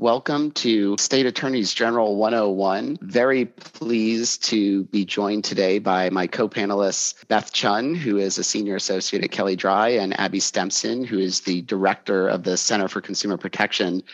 Welcome to State Attorneys General 101. Very pleased to be joined today by my co panelists, Beth Chun, who is a senior associate at Kelley Drye, and Abby Stempson, who is the director of the Center for Consumer Protection,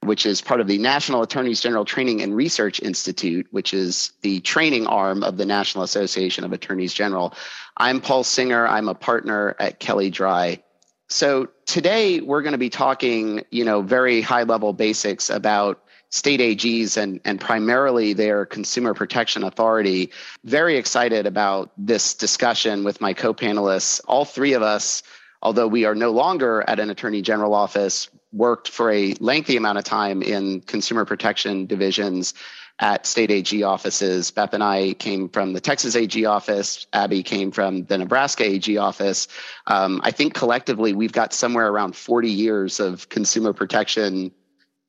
which is part of the National Attorneys General Training and Research Institute, which is the training arm of the National Association of Attorneys General. I'm Paul Singer. I'm a partner at Kelley Drye. So today we're going to be talking, you know, very high level basics about state AGs and, and primarily their consumer protection authority. Very excited about this discussion with my co-panelists. All three of us, although we are no longer at an attorney general office, worked for a lengthy amount of time in consumer protection divisions at state AG offices. Beth and I came from the Texas AG office. Abby came from the Nebraska AG office. Um, I think collectively we've got somewhere around 40 years of consumer protection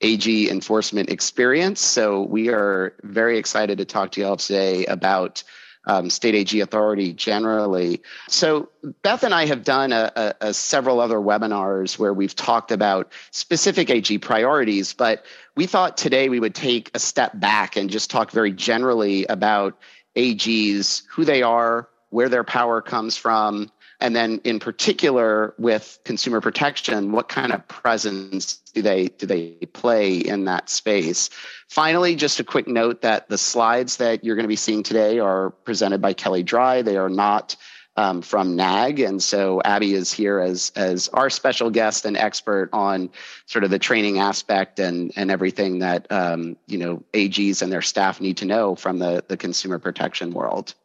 AG enforcement experience. So we are very excited to talk to you all today about um, state AG authority generally. So Beth and I have done a, a, a several other webinars where we've talked about specific AG priorities, but we thought today we would take a step back and just talk very generally about AGs, who they are, where their power comes from, and then in particular with consumer protection, what kind of presence do they do they play in that space? Finally, just a quick note that the slides that you're going to be seeing today are presented by Kelley Drye. They are not um, from NAAG, and so Abby is here as as our special guest and expert on sort of the training aspect and and everything that um, you know AGs and their staff need to know from the the consumer protection world.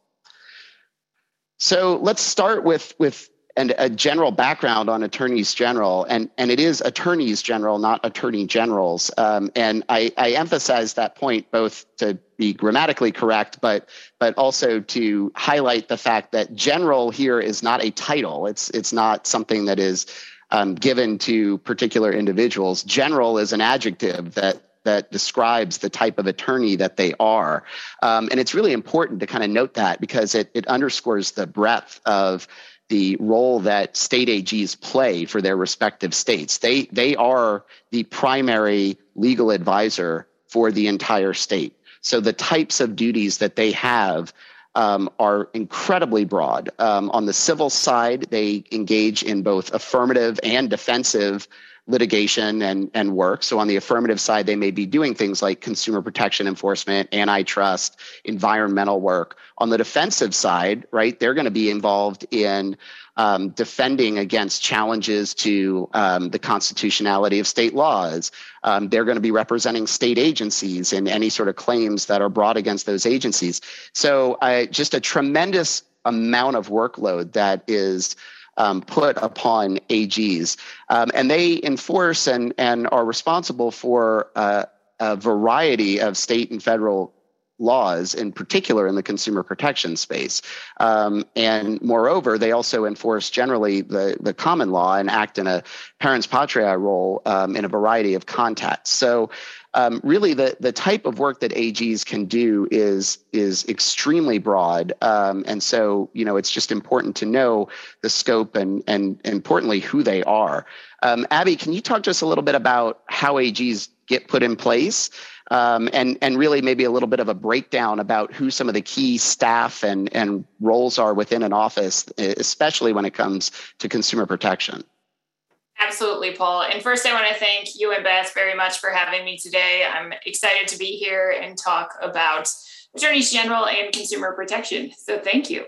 So let's start with with and a general background on attorneys general, and and it is attorneys general, not attorney generals. Um, and I, I emphasize that point both to be grammatically correct, but but also to highlight the fact that general here is not a title. It's it's not something that is um, given to particular individuals. General is an adjective that that describes the type of attorney that they are. Um, and it's really important to kind of note that because it, it underscores the breadth of the role that state AGs play for their respective states. They, they are the primary legal advisor for the entire state. So the types of duties that they have um, are incredibly broad. Um, on the civil side, they engage in both affirmative and defensive litigation and, and work. So on the affirmative side, they may be doing things like consumer protection enforcement, antitrust, environmental work. On the defensive side, right, they're going to be involved in um, defending against challenges to um, the constitutionality of state laws. Um, they're going to be representing state agencies in any sort of claims that are brought against those agencies. So, uh, just a tremendous amount of workload that is um, put upon AGs. Um, and they enforce and, and are responsible for uh, a variety of state and federal laws, in particular in the consumer protection space. Um, and moreover, they also enforce generally the, the common law and act in a parens patriae role um, in a variety of contexts. So um, really the the type of work that AGs can do is is extremely broad, um, and so you know it's just important to know the scope and and importantly who they are. Um, Abby, can you talk to us a little bit about how AGs get put in place? Um, and and really maybe a little bit of a breakdown about who some of the key staff and and roles are within an office, especially when it comes to consumer protection. Absolutely, Paul. And first, I want to thank you and Beth very much for having me today. I'm excited to be here and talk about attorneys general and consumer protection. So, thank you.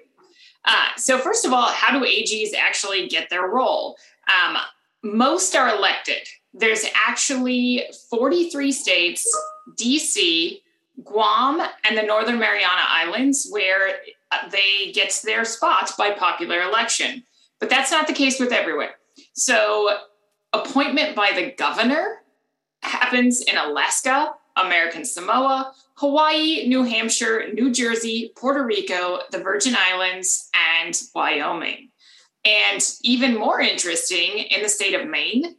Uh, so, first of all, how do AGs actually get their role? Um, most are elected. There's actually 43 states, DC, Guam, and the Northern Mariana Islands where uh, they get their spot by popular election. But that's not the case with everywhere. So, appointment by the governor happens in Alaska, American Samoa, Hawaii, New Hampshire, New Jersey, Puerto Rico, the Virgin Islands, and Wyoming. And even more interesting, in the state of Maine,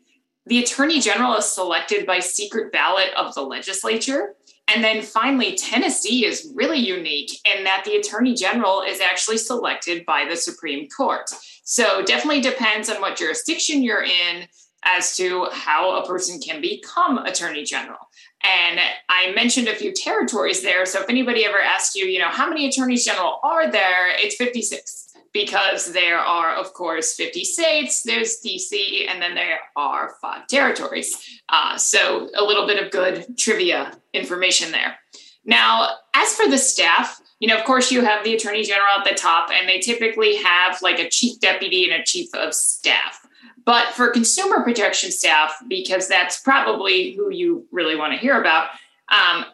the attorney general is selected by secret ballot of the legislature. And then finally, Tennessee is really unique in that the attorney general is actually selected by the Supreme Court. So definitely depends on what jurisdiction you're in. as to how a person can become attorney general. And I mentioned a few territories there. So if anybody ever asked you, you know, how many attorneys general are there? It's 56 because there are, of course, 50 states, there's DC, and then there are five territories. Uh, so a little bit of good trivia information there. Now, as for the staff, you know, of course, you have the attorney general at the top, and they typically have like a chief deputy and a chief of staff. But for consumer protection staff, because that's probably who you really want to hear about, um,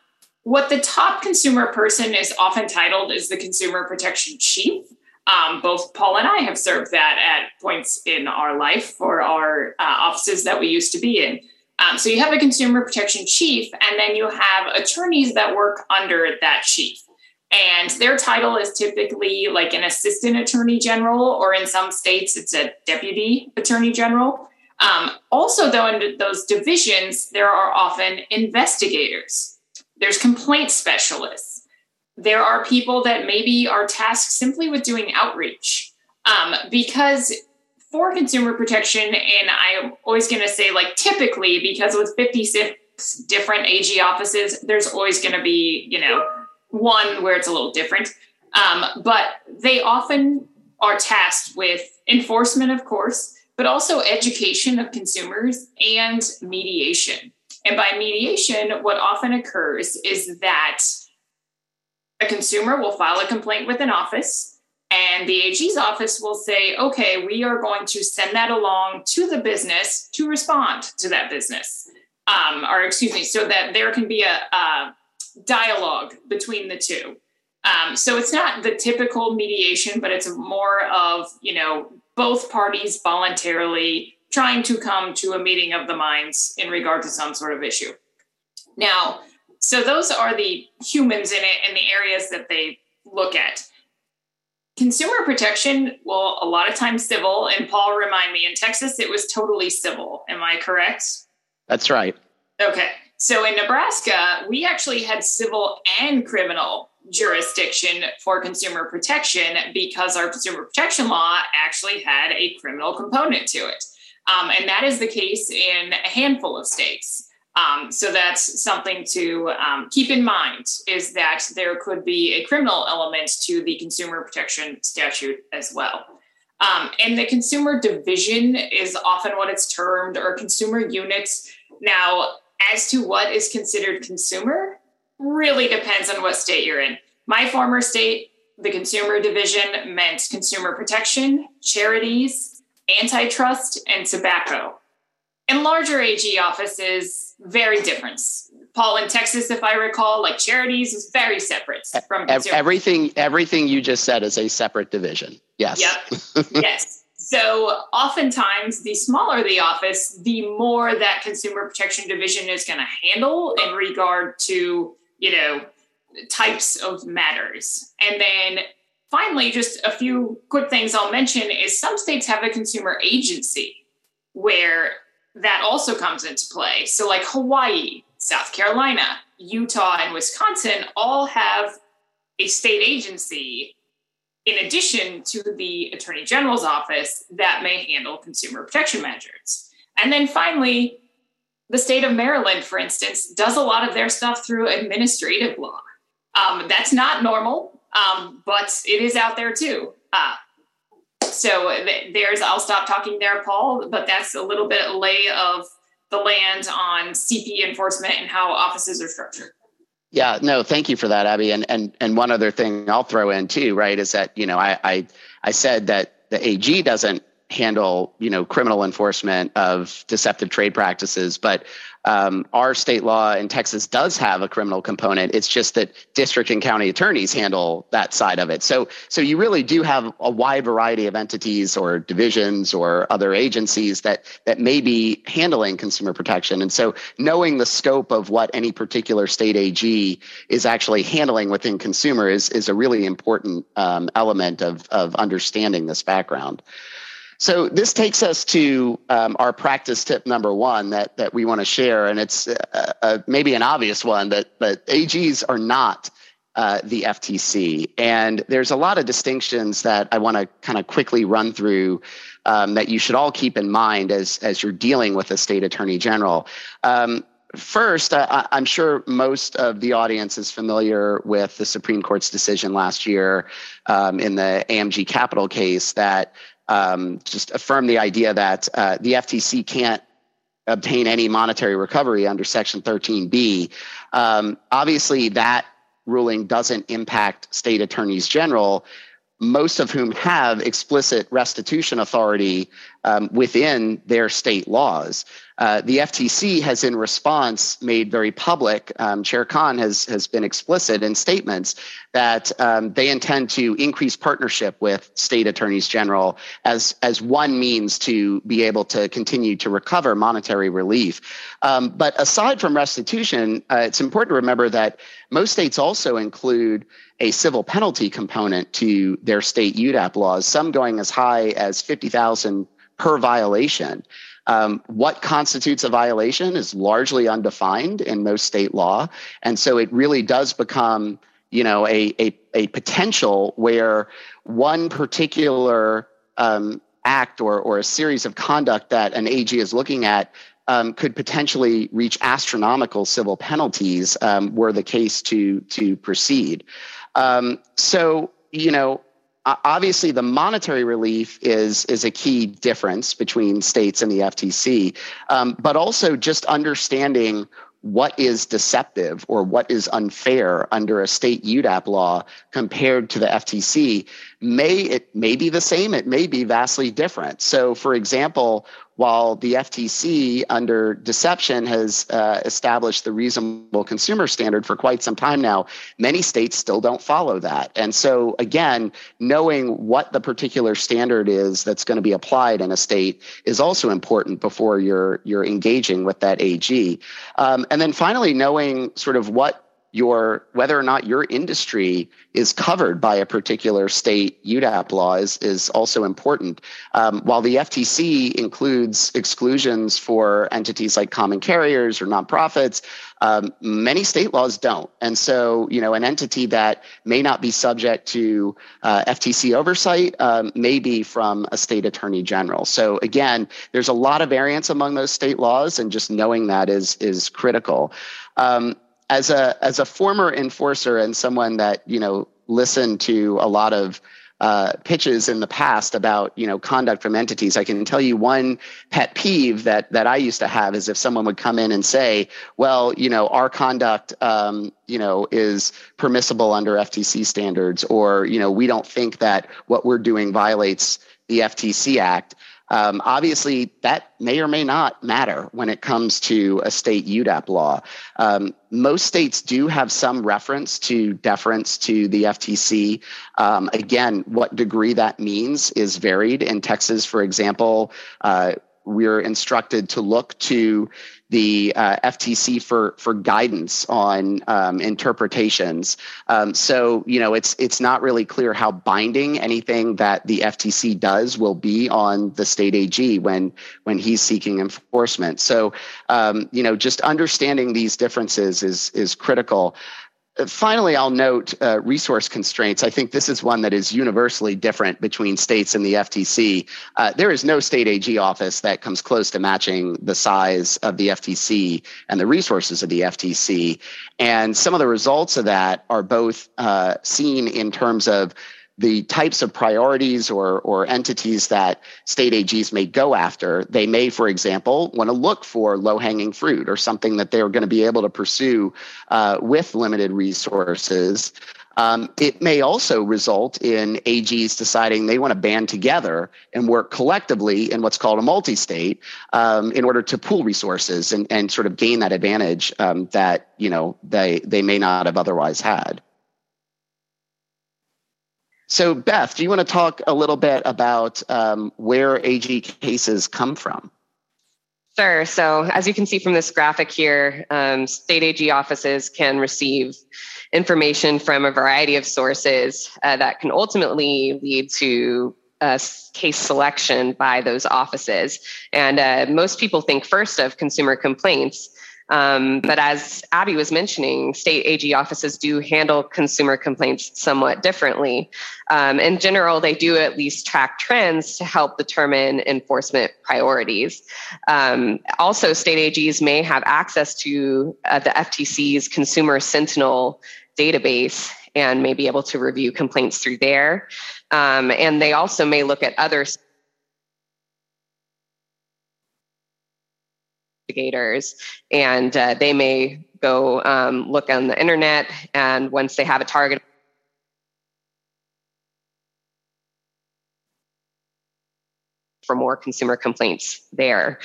what the top consumer person is often titled is the consumer protection chief. Um, both Paul and I have served that at points in our life for our uh, offices that we used to be in. Um, so you have a consumer protection chief, and then you have attorneys that work under that chief. And their title is typically like an assistant attorney general, or in some states, it's a deputy attorney general. Um, also, though, in those divisions, there are often investigators, there's complaint specialists, there are people that maybe are tasked simply with doing outreach. Um, because for consumer protection, and I'm always going to say, like, typically, because with 56 different AG offices, there's always going to be, you know, one where it's a little different. Um, but they often are tasked with enforcement, of course, but also education of consumers and mediation. And by mediation, what often occurs is that a consumer will file a complaint with an office, and the AG's office will say, okay, we are going to send that along to the business to respond to that business. Um, or excuse me, so that there can be a, a dialogue between the two. Um, so it's not the typical mediation, but it's more of, you know, both parties voluntarily trying to come to a meeting of the minds in regard to some sort of issue. Now, so those are the humans in it and the areas that they look at. Consumer protection, well, a lot of times civil, and Paul remind me in Texas it was totally civil. Am I correct? That's right. Okay. So in Nebraska, we actually had civil and criminal jurisdiction for consumer protection because our consumer protection law actually had a criminal component to it. Um, and that is the case in a handful of states. Um, so that's something to um, keep in mind is that there could be a criminal element to the consumer protection statute as well. Um, and the consumer division is often what it's termed, or consumer units. Now, as to what is considered consumer really depends on what state you're in. My former state, the consumer division meant consumer protection, charities, antitrust, and tobacco. In larger AG offices, very different. Paul in Texas, if I recall, like charities is very separate from consumer. everything. Everything you just said is a separate division. Yes. Yep. yes. So oftentimes, the smaller the office, the more that consumer protection division is going to handle in regard to, you know, types of matters. And then finally, just a few quick things I'll mention is some states have a consumer agency where that also comes into play. So like Hawaii, South Carolina, Utah, and Wisconsin all have a state agency in addition to the Attorney General's office that may handle consumer protection measures. And then finally, the state of Maryland, for instance, does a lot of their stuff through administrative law. Um, that's not normal, um, but it is out there too. Uh, so there's, I'll stop talking there, Paul, but that's a little bit lay of the land on CP enforcement and how offices are structured. Yeah, no, thank you for that, Abby. And and and one other thing I'll throw in too, right, is that you know I I, I said that the AG doesn't handle you know criminal enforcement of deceptive trade practices, but um, our state law in Texas does have a criminal component. It's just that district and county attorneys handle that side of it. So, so you really do have a wide variety of entities or divisions or other agencies that that may be handling consumer protection. And so, knowing the scope of what any particular state AG is actually handling within consumer is is a really important um, element of of understanding this background. So this takes us to um, our practice tip number one that that we want to share, and it's uh, uh, maybe an obvious one that but AGs are not uh, the FTC, and there's a lot of distinctions that I want to kind of quickly run through um, that you should all keep in mind as as you're dealing with a state attorney general. Um, First, I, am sure most of the audience is familiar with the Supreme Court's decision last year um, in the AMG Capital case that um, just affirm the idea that uh, the FTC can't obtain any monetary recovery under Section 13B. Um, obviously, that ruling doesn't impact state attorneys general most of whom have explicit restitution authority um, within their state laws. Uh, the FTC has, in response, made very public. Um, Chair Khan has has been explicit in statements that um, they intend to increase partnership with state attorneys general as as one means to be able to continue to recover monetary relief. Um, but aside from restitution, uh, it's important to remember that most states also include a civil penalty component to their state UDAP laws. Some going as high as fifty thousand per violation. Um, what constitutes a violation is largely undefined in most state law, and so it really does become, you know, a a, a potential where one particular um, act or or a series of conduct that an AG is looking at um, could potentially reach astronomical civil penalties um, were the case to to proceed. Um, so you know obviously the monetary relief is is a key difference between states and the FTC, um, but also just understanding what is deceptive or what is unfair under a state UDAP law compared to the FTC may it may be the same it may be vastly different so for example while the FTC under deception has uh, established the reasonable consumer standard for quite some time now, many states still don't follow that. And so, again, knowing what the particular standard is that's going to be applied in a state is also important before you're you're engaging with that AG. Um, and then finally, knowing sort of what your whether or not your industry is covered by a particular state UDAP law is, is also important. Um, while the FTC includes exclusions for entities like common carriers or nonprofits, um, many state laws don't. And so, you know, an entity that may not be subject to uh, FTC oversight um, may be from a state attorney general. So again, there's a lot of variance among those state laws, and just knowing that is is critical. Um, as a as a former enforcer and someone that you know listened to a lot of uh, pitches in the past about you know conduct from entities. I can tell you one pet peeve that that I used to have is if someone would come in and say, "Well, you know, our conduct, um, you know, is permissible under FTC standards," or you know, we don't think that what we're doing violates the FTC Act. Um, obviously, that may or may not matter when it comes to a state UDAP law. Um, most states do have some reference to deference to the FTC. Um, again, what degree that means is varied. In Texas, for example, uh, we're instructed to look to the uh, FTC for for guidance on um, interpretations. Um, so you know it's it's not really clear how binding anything that the FTC does will be on the state AG when when he's seeking enforcement. So um, you know just understanding these differences is is critical. Finally, I'll note uh, resource constraints. I think this is one that is universally different between states and the FTC. Uh, there is no state AG office that comes close to matching the size of the FTC and the resources of the FTC. And some of the results of that are both uh, seen in terms of the types of priorities or, or entities that state AGs may go after. They may, for example, want to look for low hanging fruit or something that they're going to be able to pursue uh, with limited resources. Um, it may also result in AGs deciding they want to band together and work collectively in what's called a multi state um, in order to pool resources and, and sort of gain that advantage um, that you know they, they may not have otherwise had. So, Beth, do you want to talk a little bit about um, where AG cases come from? Sure. So, as you can see from this graphic here, um, state AG offices can receive information from a variety of sources uh, that can ultimately lead to uh, case selection by those offices. And uh, most people think first of consumer complaints, Um, but as Abby was mentioning, state AG offices do handle consumer complaints somewhat differently. Um, in general, they do at least track trends to help determine enforcement priorities. Um, also, state AGs may have access to uh, the FTC's Consumer Sentinel database and may be able to review complaints through there. Um, and they also may look at other investigators, and uh, they may go um, look on the internet, and once they have a target for more consumer complaints there.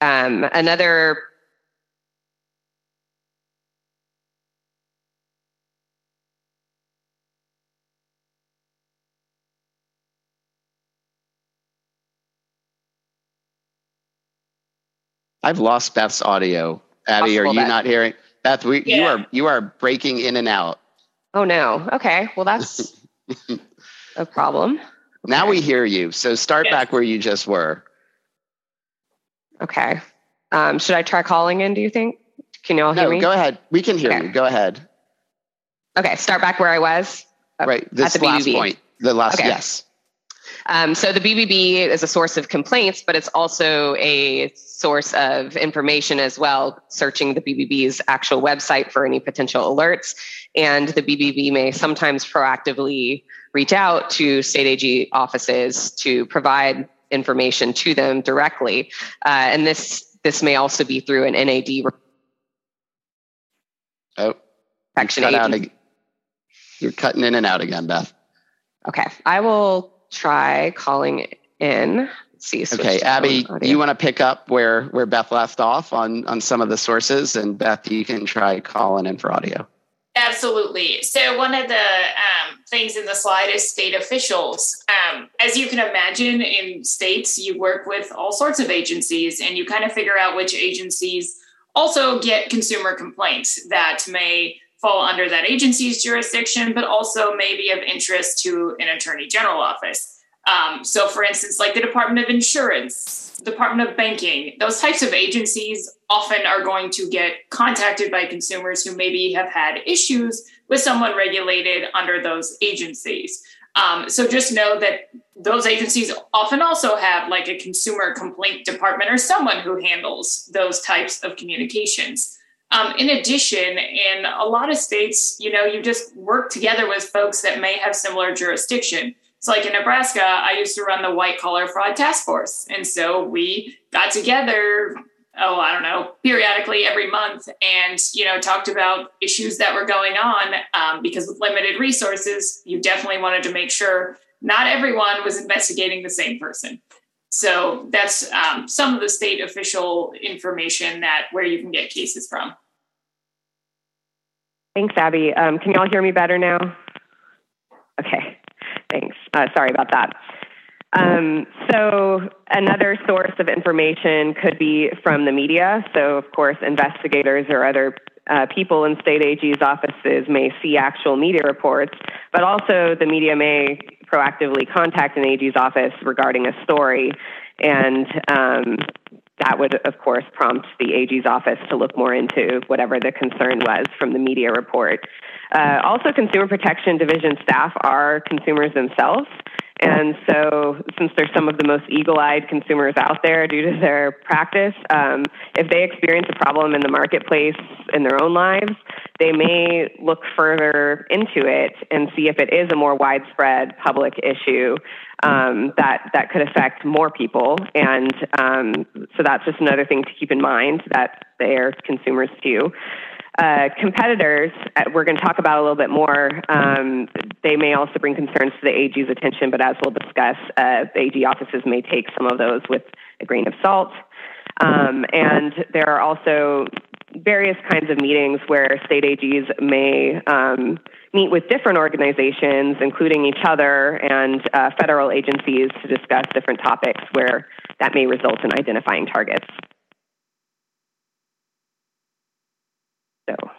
Um, another I've lost Beth's audio. Abby, are you Beth. not hearing? Beth, we, yeah. you are you are breaking in and out. Oh no. Okay. Well, that's a problem. Okay. Now we hear you. So start back where you just were. Okay. Um, should I try calling in? Do you think? Can you all hear me? no, me? Go ahead. We can hear okay. you. Go ahead. Okay. Start back where I was. Right. This at the last BBB. point. The last. Okay. Yes. Um, so the BBB is a source of complaints, but it's also a source of information as well, searching the BBB's actual website for any potential alerts. And the BBB may sometimes proactively reach out to state AG offices to provide information to them directly. Uh, and this this may also be through an NAD. Oh, you You're cutting in and out again, Beth. Okay, I will try calling in. Let's see. Okay, Abby, you want to pick up where where Beth left off on on some of the sources, and Beth, you can try calling in for audio. Absolutely. So one of the um, things in the slide is state officials. Um, as you can imagine, in states, you work with all sorts of agencies, and you kind of figure out which agencies also get consumer complaints that may fall under that agency's jurisdiction, but also may be of interest to an attorney general office. Um, so, for instance, like the Department of Insurance, Department of Banking, those types of agencies often are going to get contacted by consumers who maybe have had issues with someone regulated under those agencies. Um, so just know that those agencies often also have like a consumer complaint department or someone who handles those types of communications. Um, in addition, in a lot of states, you know, you just work together with folks that may have similar jurisdiction. So, like in Nebraska, I used to run the white collar fraud task force. And so we got together, oh, I don't know, periodically every month and, you know, talked about issues that were going on. Um, because with limited resources, you definitely wanted to make sure not everyone was investigating the same person. So that's um, some of the state official information that where you can get cases from. Thanks, Abby. Um, can you all hear me better now? Okay, thanks. Uh, sorry about that. Um, so another source of information could be from the media. So of course, investigators or other uh, people in state AG's offices may see actual media reports, but also the media may proactively contact an AG's office regarding a story. And um, that would, of course, prompt the AG's office to look more into whatever the concern was from the media report. Uh, also, Consumer Protection Division staff are consumers themselves. And so, since they're some of the most eagle eyed consumers out there due to their practice, um, if they experience a problem in the marketplace in their own lives, they may look further into it and see if it is a more widespread public issue um, that, that could affect more people. And um, so, that's just another thing to keep in mind that they are consumers too. Uh, competitors, uh, we're going to talk about a little bit more. Um, they may also bring concerns to the AG's attention, but as we'll discuss, uh, the AG offices may take some of those with a grain of salt. Um, and there are also various kinds of meetings where state AGs may um, meet with different organizations, including each other and uh, federal agencies, to discuss different topics where that may result in identifying targets. So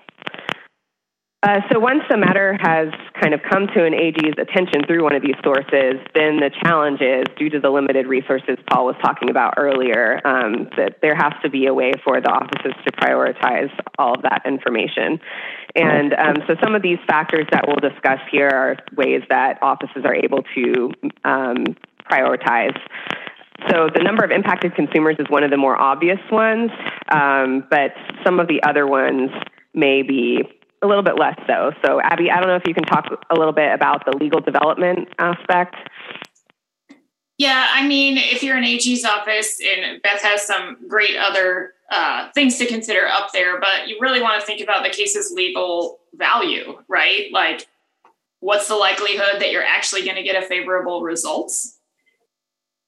Uh, so once the matter has kind of come to an AG's attention through one of these sources, then the challenge is, due to the limited resources Paul was talking about earlier, um, that there has to be a way for the offices to prioritize all of that information. And um, so some of these factors that we'll discuss here are ways that offices are able to um, prioritize. So the number of impacted consumers is one of the more obvious ones, um, but some of the other ones may be a little bit less so. So, Abby, I don't know if you can talk a little bit about the legal development aspect. Yeah, I mean, if you're an AG's office, and Beth has some great other uh, things to consider up there, but you really want to think about the case's legal value, right? Like, what's the likelihood that you're actually going to get a favorable results?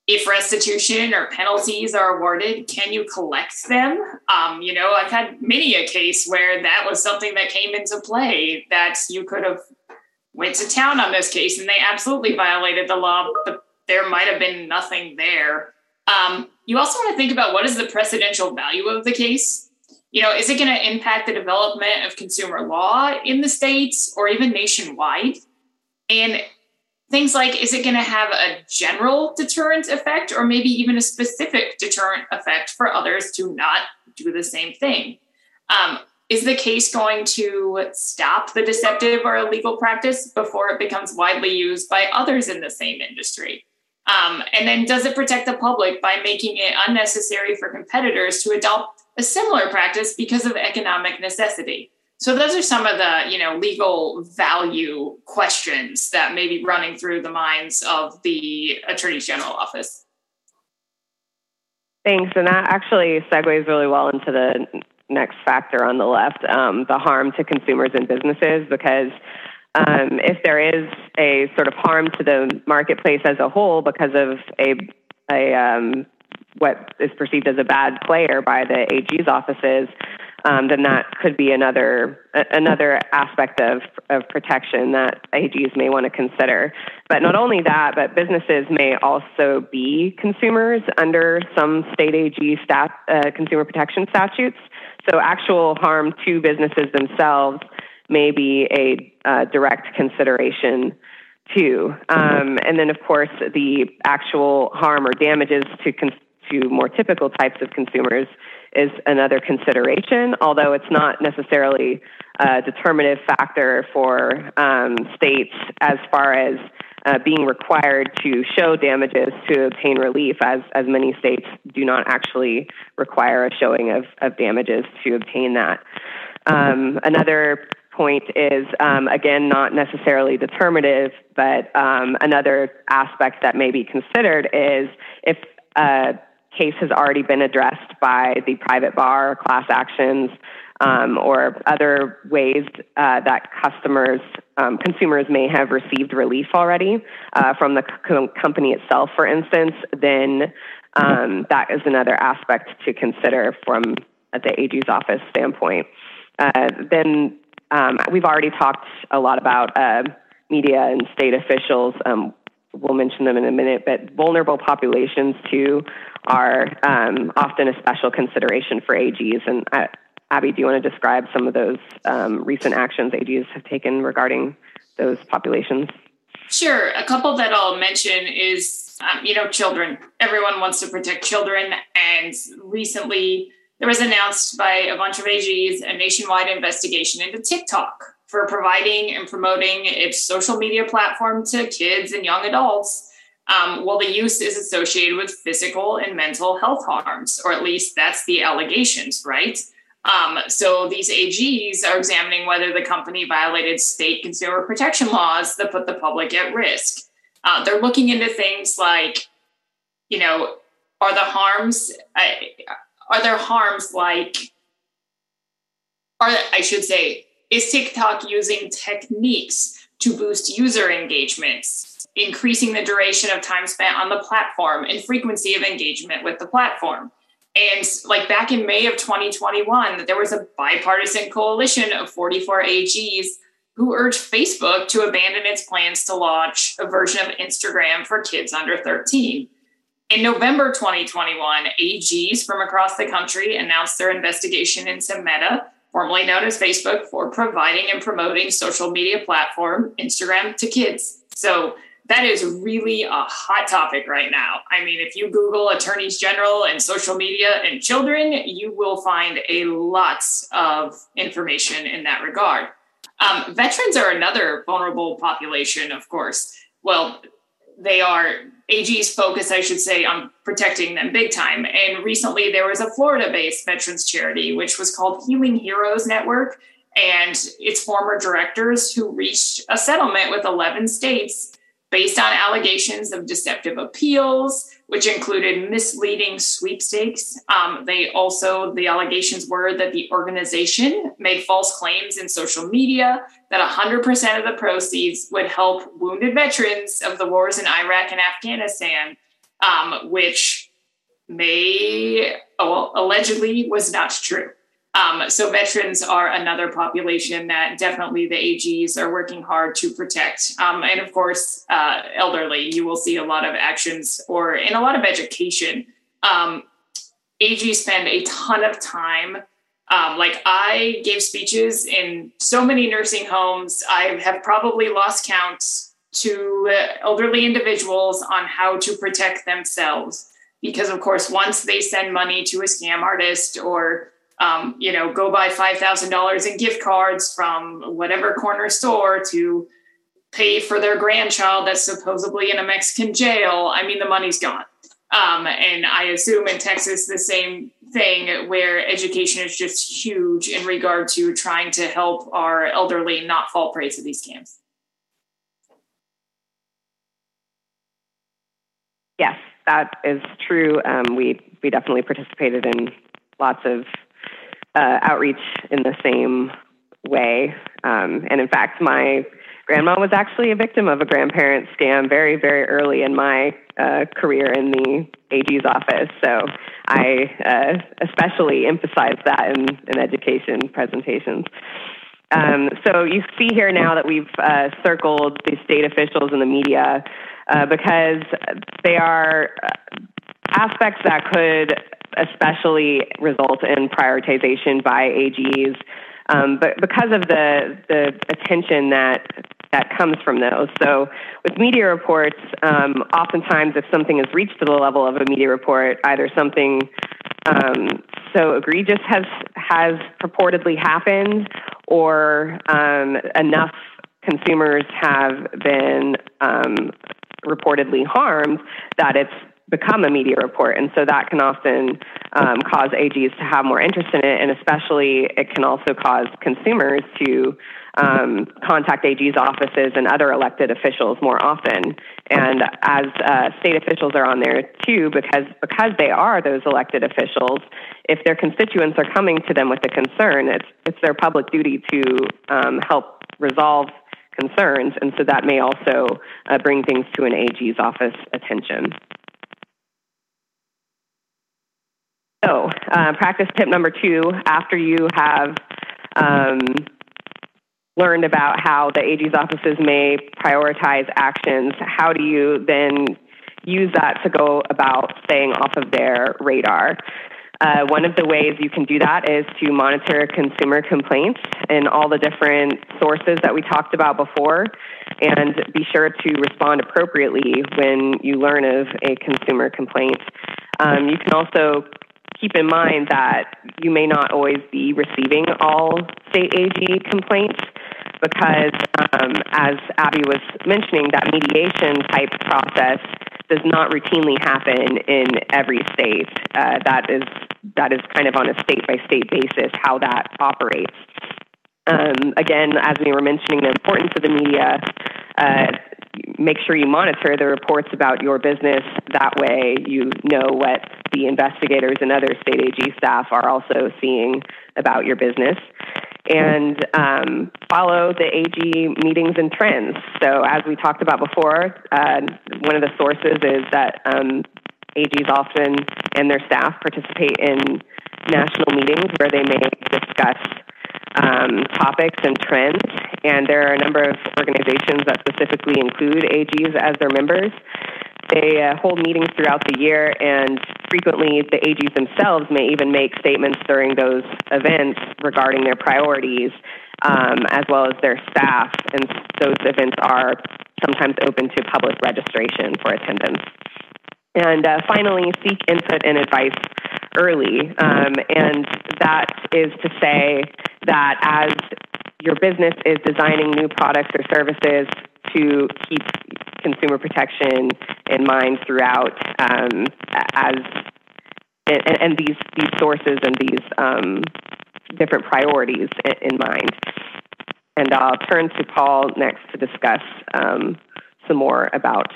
If restitution or penalties are awarded, can you collect them? Um, you know, I've had many a case where that was something that came into play that you could have went to town on this case and they absolutely violated the law, but there might have been nothing there. Um, you also want to think about what is the precedential value of the case. You know, is it going to impact the development of consumer law in the states or even nationwide? And things like is it going to have a general deterrent effect or maybe even a specific deterrent effect for others to not do the same thing? Um, is the case going to stop the deceptive or illegal practice before it becomes widely used by others in the same industry? Um, and then does it protect the public by making it unnecessary for competitors to adopt a similar practice because of economic necessity so those are some of the, you know, legal value questions that may be running through the minds of the Attorney General office. Thanks, and that actually segues really well into the next factor on the left, um, the harm to consumers and businesses, because um, if there is a sort of harm to the marketplace as a whole because of a, a um, what is perceived as a bad player by the AG's offices, um, then that could be another another aspect of, of protection that AGs may want to consider. But not only that, but businesses may also be consumers under some state AG stat, uh, consumer protection statutes. So actual harm to businesses themselves may be a uh, direct consideration too. Um, and then, of course, the actual harm or damages to con- to more typical types of consumers is another consideration, although it's not necessarily a determinative factor for um, states as far as uh, being required to show damages to obtain relief, as, as many states do not actually require a showing of, of damages to obtain that. Um, another point is, um, again, not necessarily determinative, but um, another aspect that may be considered is if uh, case has already been addressed by the private bar, class actions, um, or other ways uh, that customers, um, consumers may have received relief already uh, from the co- company itself, for instance, then um, that is another aspect to consider from the AG's office standpoint. Uh, then um, we've already talked a lot about uh, media and state officials. We'll mention them in a minute, but vulnerable populations too are um, often a special consideration for AGs. And uh, Abby, do you want to describe some of those um, recent actions AGs have taken regarding those populations? Sure. A couple that I'll mention is, um, you know, children. Everyone wants to protect children. And recently, there was announced by a bunch of AGs a nationwide investigation into TikTok for providing and promoting its social media platform to kids and young adults um, well, the use is associated with physical and mental health harms, or at least that's the allegations, right? Um, so these AGs are examining whether the company violated state consumer protection laws that put the public at risk. Uh, they're looking into things like, you know, are the harms, uh, are there harms like, are I should say, is TikTok using techniques to boost user engagements? increasing the duration of time spent on the platform and frequency of engagement with the platform. And like back in May of 2021, there was a bipartisan coalition of 44 AGs who urged Facebook to abandon its plans to launch a version of Instagram for kids under 13. In November 2021, AGs from across the country announced their investigation into Meta formerly known as Facebook, for providing and promoting social media platform Instagram to kids. So that is really a hot topic right now. I mean, if you Google attorneys general and social media and children, you will find a lot of information in that regard. Um, veterans are another vulnerable population, of course. Well, they are AG's focus, I should say, on protecting them big time. And recently there was a Florida based veterans charity, which was called Healing Heroes Network. And its former directors who reached a settlement with 11 states based on allegations of deceptive appeals, which included misleading sweepstakes. Um, they also, the allegations were that the organization made false claims in social media that 100% of the proceeds would help wounded veterans of the wars in Iraq and Afghanistan, um, which may, well, allegedly was not true. Um, so veterans are another population that definitely the AGs are working hard to protect. Um, and of course, uh, elderly, you will see a lot of actions or in a lot of education. Um, AGs spend a ton of time. Um, like I gave speeches in so many nursing homes. I have probably lost count to elderly individuals on how to protect themselves. Because of course, once they send money to a scam artist or um, you know, go buy $5,000 in gift cards from whatever corner store to pay for their grandchild that's supposedly in a Mexican jail. I mean, the money's gone. Um, and I assume in Texas, the same thing where education is just huge in regard to trying to help our elderly not fall prey to these scams. Yes, that is true. Um, we we definitely participated in lots of uh, outreach in the same way. Um, and in fact, my grandma was actually a victim of a grandparent scam very, very early in my uh, career in the AG's office. So I uh, especially emphasize that in, in education presentations. Um, so you see here now that we've uh, circled the state officials and the media uh, because they are uh, aspects that could especially result in prioritization by AGs. Um, but because of the the attention that that comes from those, so with media reports, um, oftentimes if something has reached to the level of a media report, either something um, so egregious has has purportedly happened, or um, enough consumers have been um, reportedly harmed that it's become a media report. And so that can often um, cause AGs to have more interest in it. And especially, it can also cause consumers to um, contact AG's offices and other elected officials more often. And as uh, state officials are on there too, because, because they are those elected officials, if their constituents are coming to them with a concern, it's, it's their public duty to um, help resolve concerns. And so that may also uh, bring things to an AG's office attention. So, uh, practice tip number two after you have um, learned about how the AG's offices may prioritize actions, how do you then use that to go about staying off of their radar? Uh, one of the ways you can do that is to monitor consumer complaints in all the different sources that we talked about before and be sure to respond appropriately when you learn of a consumer complaint. Um, you can also keep in mind that you may not always be receiving all state AG complaints because, um, as Abby was mentioning, that mediation type process does not routinely happen in every state. Uh, that is that is kind of on a state by state basis how that operates. Um, again, as we were mentioning, the importance of the media. Uh, make sure you monitor the reports about your business. That way, you know what the investigators and other state AG staff are also seeing about your business. And um, follow the AG meetings and trends. So, as we talked about before, uh, one of the sources is that um, AGs often and their staff participate in national meetings where they may discuss um, topics and trends. And there are a number of organizations that specifically include AGs as their members. They uh, hold meetings throughout the year, and frequently, the AGs themselves may even make statements during those events regarding their priorities, um, as well as their staff. And those events are sometimes open to public registration for attendance. And uh, finally, seek input and advice early. Um, and that is to say that as your business is designing new products or services to keep consumer protection in mind throughout um, as and, and, these these sources and these um, different priorities in, in, mind. And I'll turn to Paul next to discuss um, some more about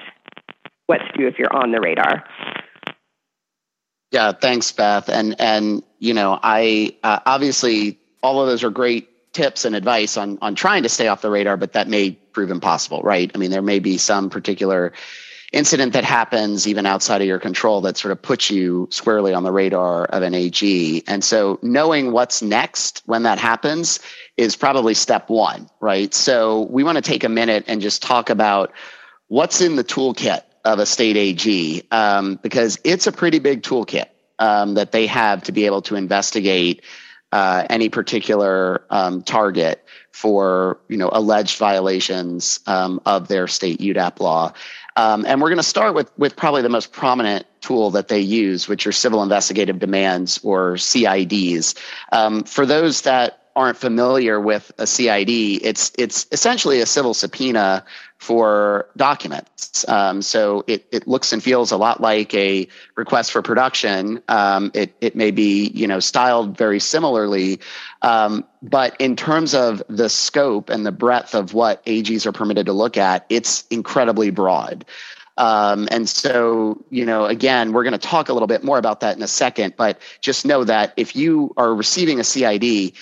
what to do if you're on the radar. Yeah, thanks, Beth. And and you know, I uh, obviously all of those are great tips and advice on on trying to stay off the radar, but that may prove impossible, right? I mean, there may be some particular incident that happens even outside of your control that sort of puts you squarely on the radar of an AG. And so knowing what's next when that happens is probably step one, right? So we want to take a minute and just talk about what's in the toolkit of a state AG um, because it's a pretty big toolkit um, that they have to be able to investigate uh, any particular um, target for you know alleged violations um, of their state UDAP law. Um, and we're going to start with with probably the most prominent tool that they use, which are civil investigative demands or CIDs. Um, for those that aren't familiar with a CID, it's it's essentially a civil subpoena for documents. Um, so it, it looks and feels a lot like a request for production. Um, it it may be you know styled very similarly, um, but in terms of the scope and the breadth of what AGs are permitted to look at, it's incredibly broad. Um, and so, you know, again, we're going to talk a little bit more about that in a second, but just know that if you are receiving a CID,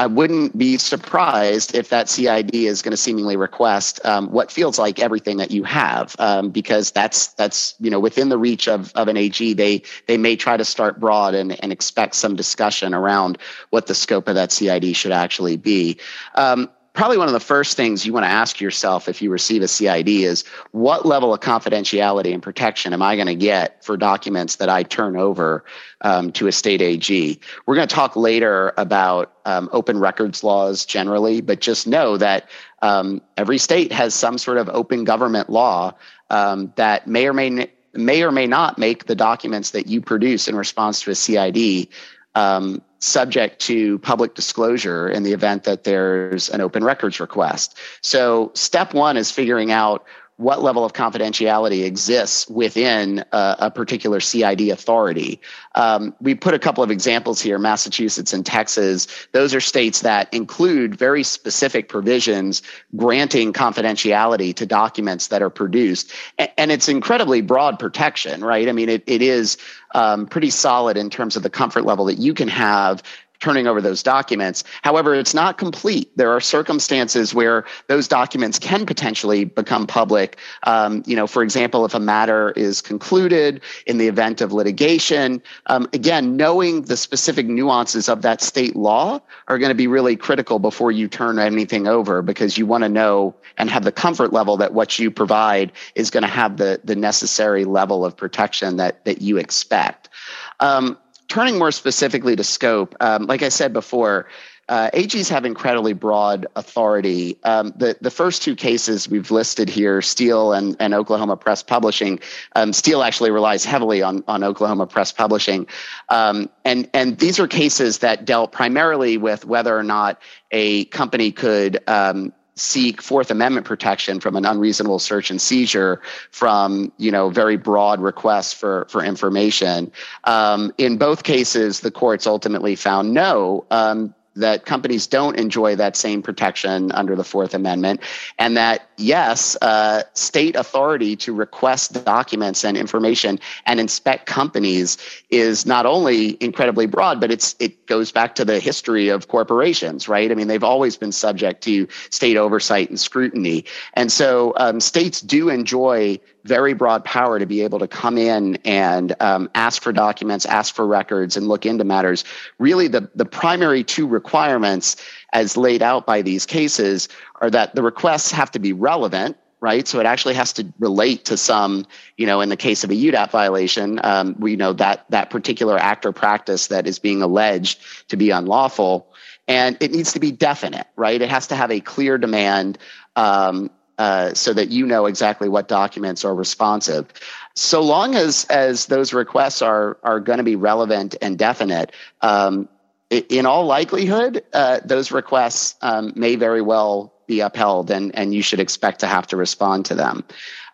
I wouldn't be surprised if that CID is going to seemingly request um, what feels like everything that you have, um, because that's that's you know within the reach of of an AG. They they may try to start broad and, and expect some discussion around what the scope of that CID should actually be. Um, probably one of the first things you want to ask yourself if you receive a CID is what level of confidentiality and protection am I going to get for documents that I turn over um, to a state AG? We're going to talk later about um, open records laws generally, but just know that um, every state has some sort of open government law um, that may or may may or may not make the documents that you produce in response to a CID um, subject to public disclosure in the event that there's an open records request. So, step one is figuring out what level of confidentiality exists within a, a particular CID authority. Um, we put a couple of examples here Massachusetts and Texas. Those are states that include very specific provisions granting confidentiality to documents that are produced. And, it's incredibly broad protection, right? I mean, it, it is um, pretty solid in terms of the comfort level that you can have turning over those documents. However, it's not complete. There are circumstances where those documents can potentially become public. Um, you know, for example, if a matter is concluded in the event of litigation, um, again, knowing the specific nuances of that state law are going to be really critical before you turn anything over because you want to know and have the comfort level that what you provide is going to have the, the necessary level of protection that, that you expect. Um, turning more specifically to scope, um, like I said before, uh, AGs have incredibly broad authority. Um, the the first two cases we've listed here, Steele and, and Oklahoma Press Publishing, um, Steele actually relies heavily on on Oklahoma Press Publishing, um, and and these are cases that dealt primarily with whether or not a company could um, seek Fourth Amendment protection from an unreasonable search and seizure from you know very broad requests for for information. Um, in both cases, the courts ultimately found no. Um, that companies don't enjoy that same protection under the Fourth Amendment, and that yes, uh, state authority to request documents and information and inspect companies is not only incredibly broad, but it's it goes back to the history of corporations, right? I mean, they've always been subject to state oversight and scrutiny, and so um, states do enjoy very broad power to be able to come in and um, ask for documents, ask for records, and look into matters. Really, the, the primary two requirements as laid out by these cases are that the requests have to be relevant right? So it actually has to relate to some, you know, in the case of a UDAP violation, um, we know that that particular act or practice that is being alleged to be unlawful, and it needs to be definite, right? It has to have a clear demand. Um, uh, so that you know exactly what documents are responsive. So long as as those requests are are going to be relevant and definite, um, in all likelihood, uh, those requests um, may very well be upheld, and and you should expect to have to respond to them.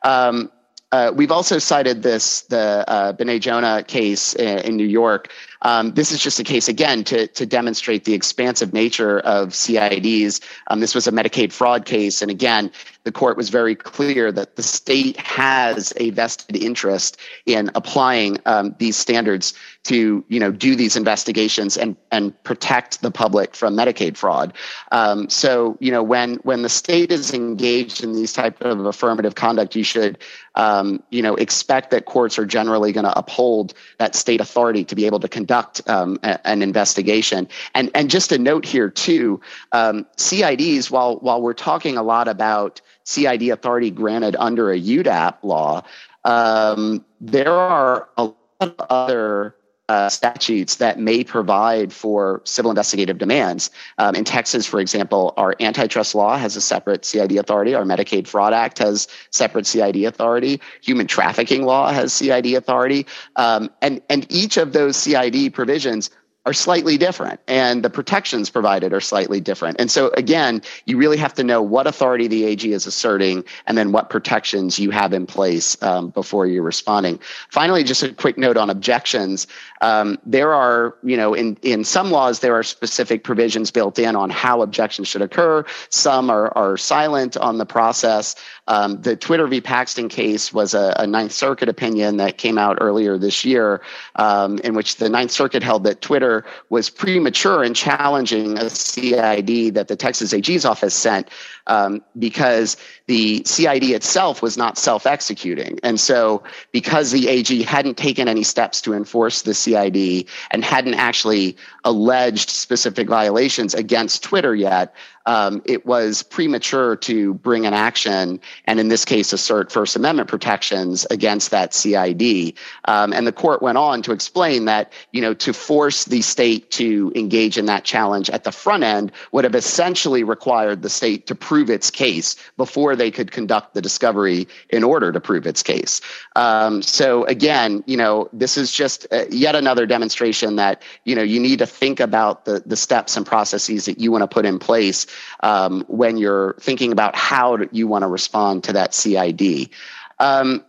Um, uh, we've also cited this the uh, B'nai case in, in New York. Um, this is just a case again to to demonstrate the expansive nature of CIDs. Um, this was a Medicaid fraud case, and again, the court was very clear that the state has a vested interest in applying um, these standards to you know do these investigations and and protect the public from Medicaid fraud. Um, so you know when when the state is engaged in these type of affirmative conduct, you should um, you know expect that courts are generally going to uphold that state authority to be able to conduct um, a, an investigation. And and just a note here too, um, CIDs while while we're talking a lot about CID authority granted under a UDAP law, um, there are a lot of other uh, statutes that may provide for civil investigative demands. Um, in Texas, for example, our antitrust law has a separate CID authority. Our Medicaid Fraud Act has separate CID authority. Human trafficking law has CID authority, um, and and each of those CID provisions are slightly different and the protections provided are slightly different. And so again, you really have to know what authority the AG is asserting and then what protections you have in place um, before you're responding. Finally, just a quick note on objections. Um, there are, you know, in, in some laws, there are specific provisions built in on how objections should occur. Some are, are silent on the process. Um, the Twitter v. Paxton case was a, a, Ninth Circuit opinion that came out earlier this year, um, in which the Ninth Circuit held that Twitter was premature in challenging a CID that the Texas AG's office sent um, because the CID itself was not self executing. And so, because the AG hadn't taken any steps to enforce the CID and hadn't actually alleged specific violations against Twitter yet, um, it was premature to bring an action and, in this case, assert First Amendment protections against that CID. Um, and the court went on to explain that, you know, to force the state to engage in that challenge at the front end would have essentially required the state to prove its case before they could conduct the discovery in order to prove its case. Um, so again, you know, this is just uh, yet another demonstration that, you know, you need to think about the, the steps and processes that you want to put in place um, when you're thinking about how you want to respond to that CID. Um,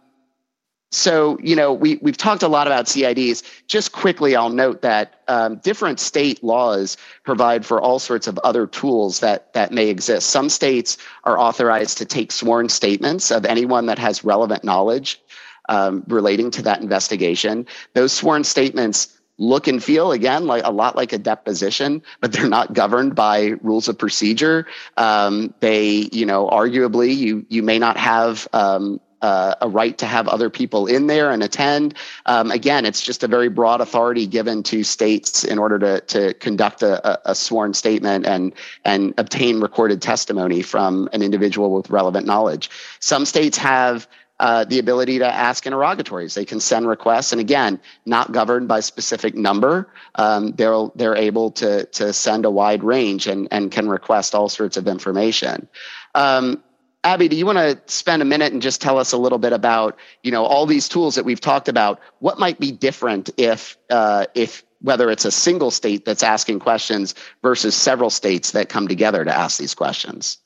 so, you know, we, we've talked a lot about CIDs. Just quickly, I'll note that um, different state laws provide for all sorts of other tools that, that may exist. Some states are authorized to take sworn statements of anyone that has relevant knowledge um, relating to that investigation. Those sworn statements look and feel again like a lot like a deposition but they're not governed by rules of procedure um, they you know arguably you you may not have um, uh, a right to have other people in there and attend. Um, again, it's just a very broad authority given to states in order to to conduct a, a, sworn statement and and obtain recorded testimony from an individual with relevant knowledge. Some states have uh, the ability to ask interrogatories. They can send requests, and again, not governed by specific number. Um, they're they're able to to send a wide range and and can request all sorts of information. Um, Abby, do you want to spend a minute and just tell us a little bit about you know all these tools that we've talked about? What might be different if uh, if whether it's a single state that's asking questions versus several states that come together to ask these questions?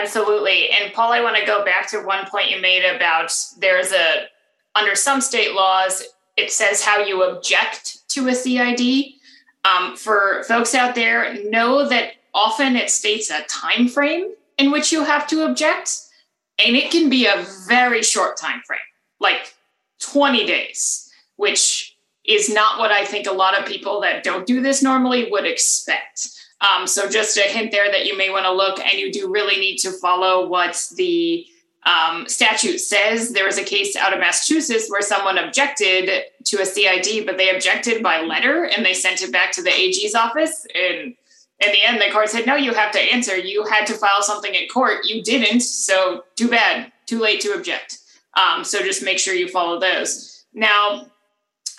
Absolutely. And Paul, I want to go back to one point you made about there's a, under some state laws, it says how you object to a CID. Um, for folks out there, know that often it states a time frame in which you have to object, and it can be a very short time frame, like 20 days, which is not what I think a lot of people that don't do this normally would expect. Um, so just a hint there that you may want to look, and you do really need to follow what the um, statute says. There was a case out of Massachusetts where someone objected to a CID, but they objected by letter and they sent it back to the AG's office. And in the end, the court said, no, you have to answer. You had to file something at court. You didn't. So too bad too late to object. Um, so just make sure you follow those. Now,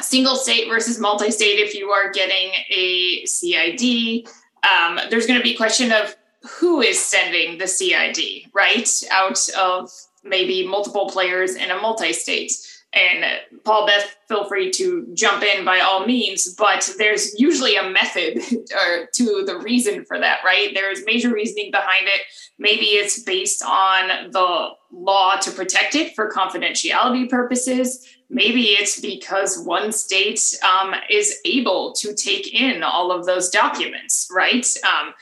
single state versus multi-state, if you are getting a CID, um, there's going to be a question of who is sending the CID, right? Out of maybe multiple players in a multi-state. And Paul Beth, feel free to jump in by all means, but there's usually a method or to the reason for that, right? There's major reasoning behind it. Maybe it's based on the law to protect it for confidentiality purposes. Maybe it's because one state um, is able to take in all of those documents, right? Um,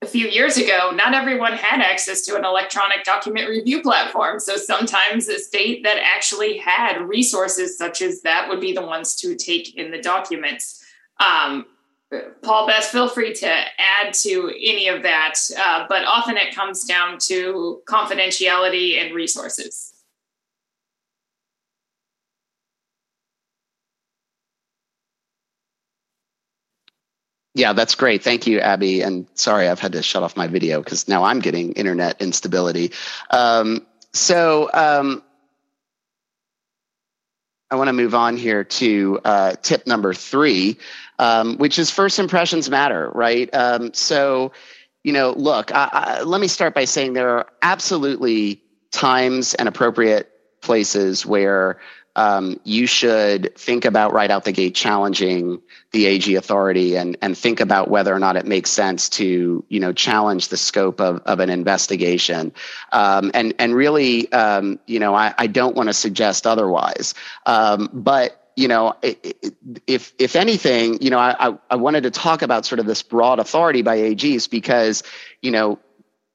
a few years ago, not everyone had access to an electronic document review platform. So sometimes a state that actually had resources such as that would be the ones to take in the documents. Um, Paul Beth, feel free to add to any of that, uh, but often it comes down to confidentiality and resources. Yeah, that's great. Thank you, Abby. And sorry, I've had to shut off my video because now I'm getting internet instability. Um, so um, I want to move on here to uh, tip number three, um, which is first impressions matter, right? Um, so, you know, look, I, I, let me start by saying there are absolutely times and appropriate places where um, you should think about right out the gate challenging the AG authority and and think about whether or not it makes sense to you know challenge the scope of, of an investigation. Um, and and really um, you know I, I don't want to suggest otherwise. Um, but you know, if if anything, you know, I, I wanted to talk about sort of this broad authority by AGs because, you know,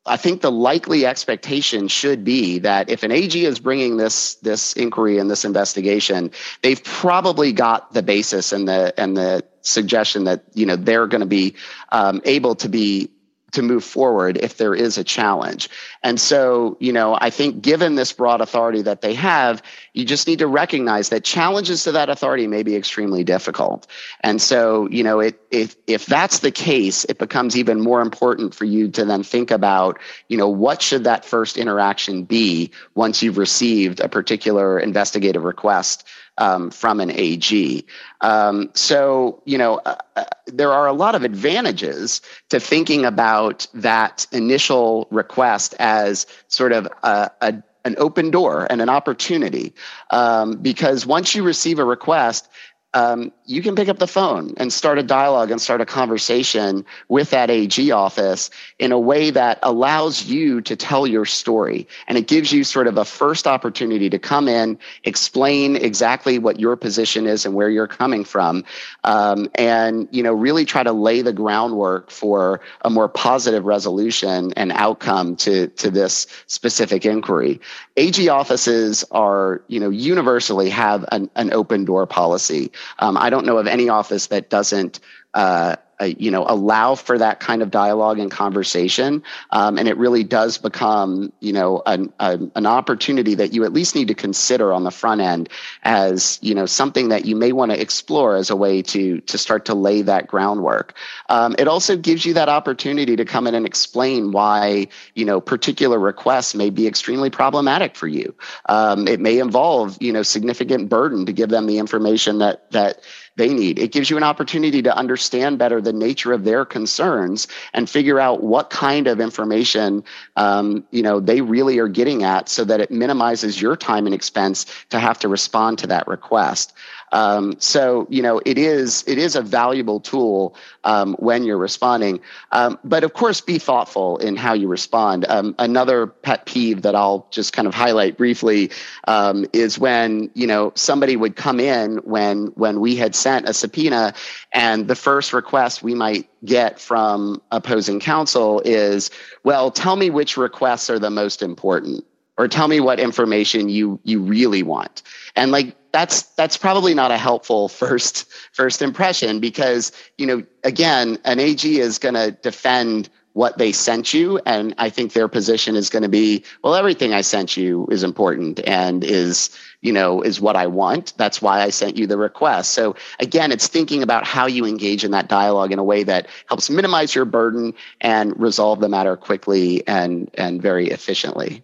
I think the likely expectation should be that if an AG is bringing this this inquiry and this investigation, they've probably got the basis and the and the suggestion that you know they're going to be um, able to be to move forward if there is a challenge. And so, you know, I think given this broad authority that they have, you just need to recognize that challenges to that authority may be extremely difficult. And so, you know, it, if, if that's the case, it becomes even more important for you to then think about, you know, what should that first interaction be once you've received a particular investigative request um, from an AG. Um, so, you know, uh, uh, there are a lot of advantages to thinking about that initial request as sort of a, a an open door and an opportunity. Um, because once you receive a request um, you can pick up the phone and start a dialogue and start a conversation with that AG office in a way that allows you to tell your story. And it gives you sort of a first opportunity to come in, explain exactly what your position is and where you're coming from, um, and you know really try to lay the groundwork for a more positive resolution and outcome to to this specific inquiry. AG offices are you know universally have an, an open door policy. Um, I don't know of any office that doesn't uh, uh, you know allow for that kind of dialogue and conversation. Um, and it really does become you know an, a, an opportunity that you at least need to consider on the front end as you know something that you may want to explore as a way to to start to lay that groundwork. Um, it also gives you that opportunity to come in and explain why you know particular requests may be extremely problematic for you. Um, it may involve you know significant burden to give them the information that that they need. It gives you an opportunity to understand better the nature of their concerns and figure out what kind of information um, you know they really are getting at, so that it minimizes your time and expense to have to respond to that request. Um, so you know it is it is a valuable tool um, when you're responding, um, but of course be thoughtful in how you respond. Um, another pet peeve that I'll just kind of highlight briefly um, is when you know somebody would come in when when we had sent a subpoena, and the first request we might get from opposing counsel is, well, tell me which requests are the most important or tell me what information you you really want and like that's that's probably not a helpful first first impression because you know again an ag is going to defend what they sent you. And i think their position is going to be well everything i sent you is important and is you know is what i want. That's why i sent you the request. So again it's thinking about how you engage in that dialogue in a way that helps minimize your burden and resolve the matter quickly and and very efficiently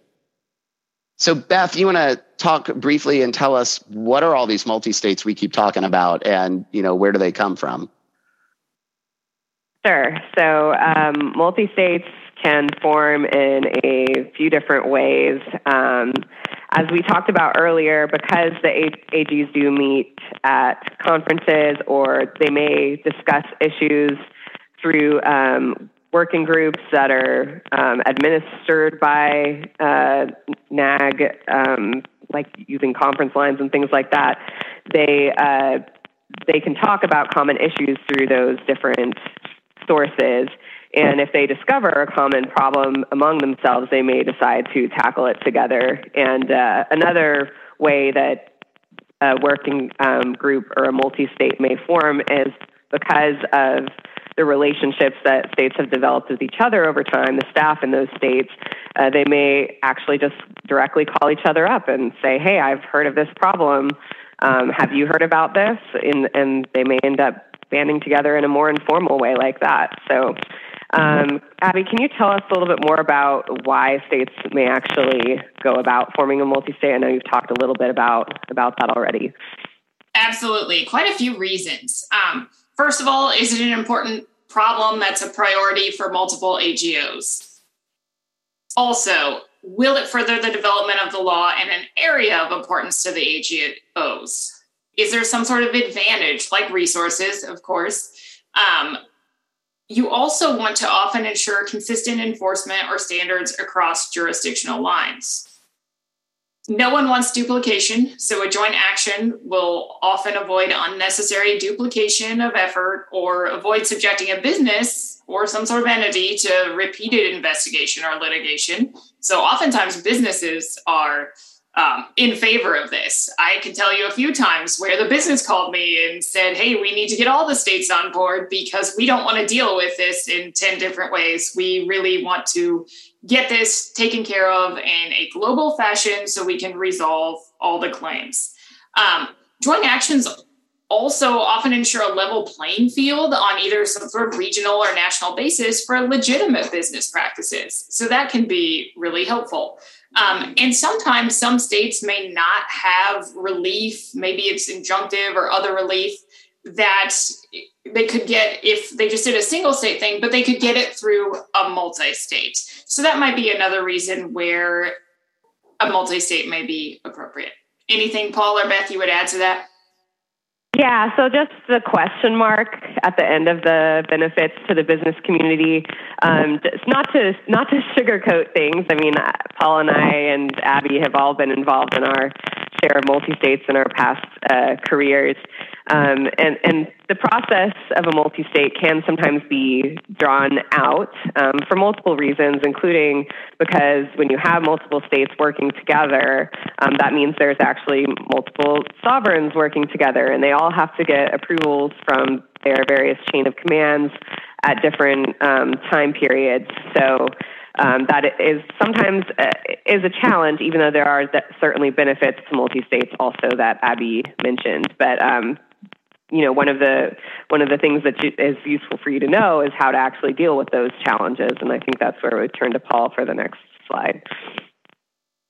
So, Beth, you want to talk briefly and tell us what are all these multi-states we keep talking about, and you know where do they come from? Sure. So, um, multi-states can form in a few different ways. Um, as we talked about earlier, because the AGs do meet at conferences or they may discuss issues through um, working groups that are um, administered by uh, NAAG, um, like using conference lines and things like that, they uh, they can talk about common issues through those different sources. And if they discover a common problem among themselves, they may decide to tackle it together. And uh, another way that a working um, group or a multi state may form is because of the relationships that states have developed with each other over time, the staff in those states, uh, they may actually just directly call each other up and say, Hey, I've heard of this problem. Um, have you heard about this? And, and they may end up banding together in a more informal way like that. So, um, Abby, can you tell us a little bit more about why states may actually go about forming a multi-state? I know you've talked a little bit about about that already. Absolutely, quite a few reasons. Um, First of all, is it an important problem that's a priority for multiple AGOs? Also, will it further the development of the law in an area of importance to the AGOs? Is there some sort of advantage, like resources, of course? Um, you also want to often ensure consistent enforcement or standards across jurisdictional lines. No one wants duplication, so a joint action will often avoid unnecessary duplication of effort or avoid subjecting a business or some sort of entity to repeated investigation or litigation. So, oftentimes, businesses are um, in favor of this. I can tell you a few times where the business called me and said, Hey, we need to get all the states on board because we don't want to deal with this in 10 different ways. We really want to get this taken care of in a global fashion so we can resolve all the claims. Um, joint actions also often ensure a level playing field on either some sort of regional or national basis for legitimate business practices. So that can be really helpful. Um, and sometimes some states may not have relief, maybe it's injunctive or other relief that they could get if they just did a single state thing, but they could get it through a multi state. So that might be another reason where a multi state may be appropriate. Anything, Paul or Beth, you would add to that? Yeah, so just the question mark at the end of the benefits to the business community. Um, not to not to sugarcoat things. I mean, Paul and I and Abby have all been involved in our share of multi states in our past uh, careers. Um, and, and the process of a multi state can sometimes be drawn out um, for multiple reasons, including because when you have multiple states working together, um, that means there's actually multiple sovereigns working together, and they all have to get approvals from their various chain of commands at different um, time periods. So um, that is sometimes uh, is a challenge, even though there are certainly benefits to multi-states also that Abby mentioned. But um, you know, one of the one of the things that is useful for you to know is how to actually deal with those challenges, and I think that's where we turn to Paul for the next slide.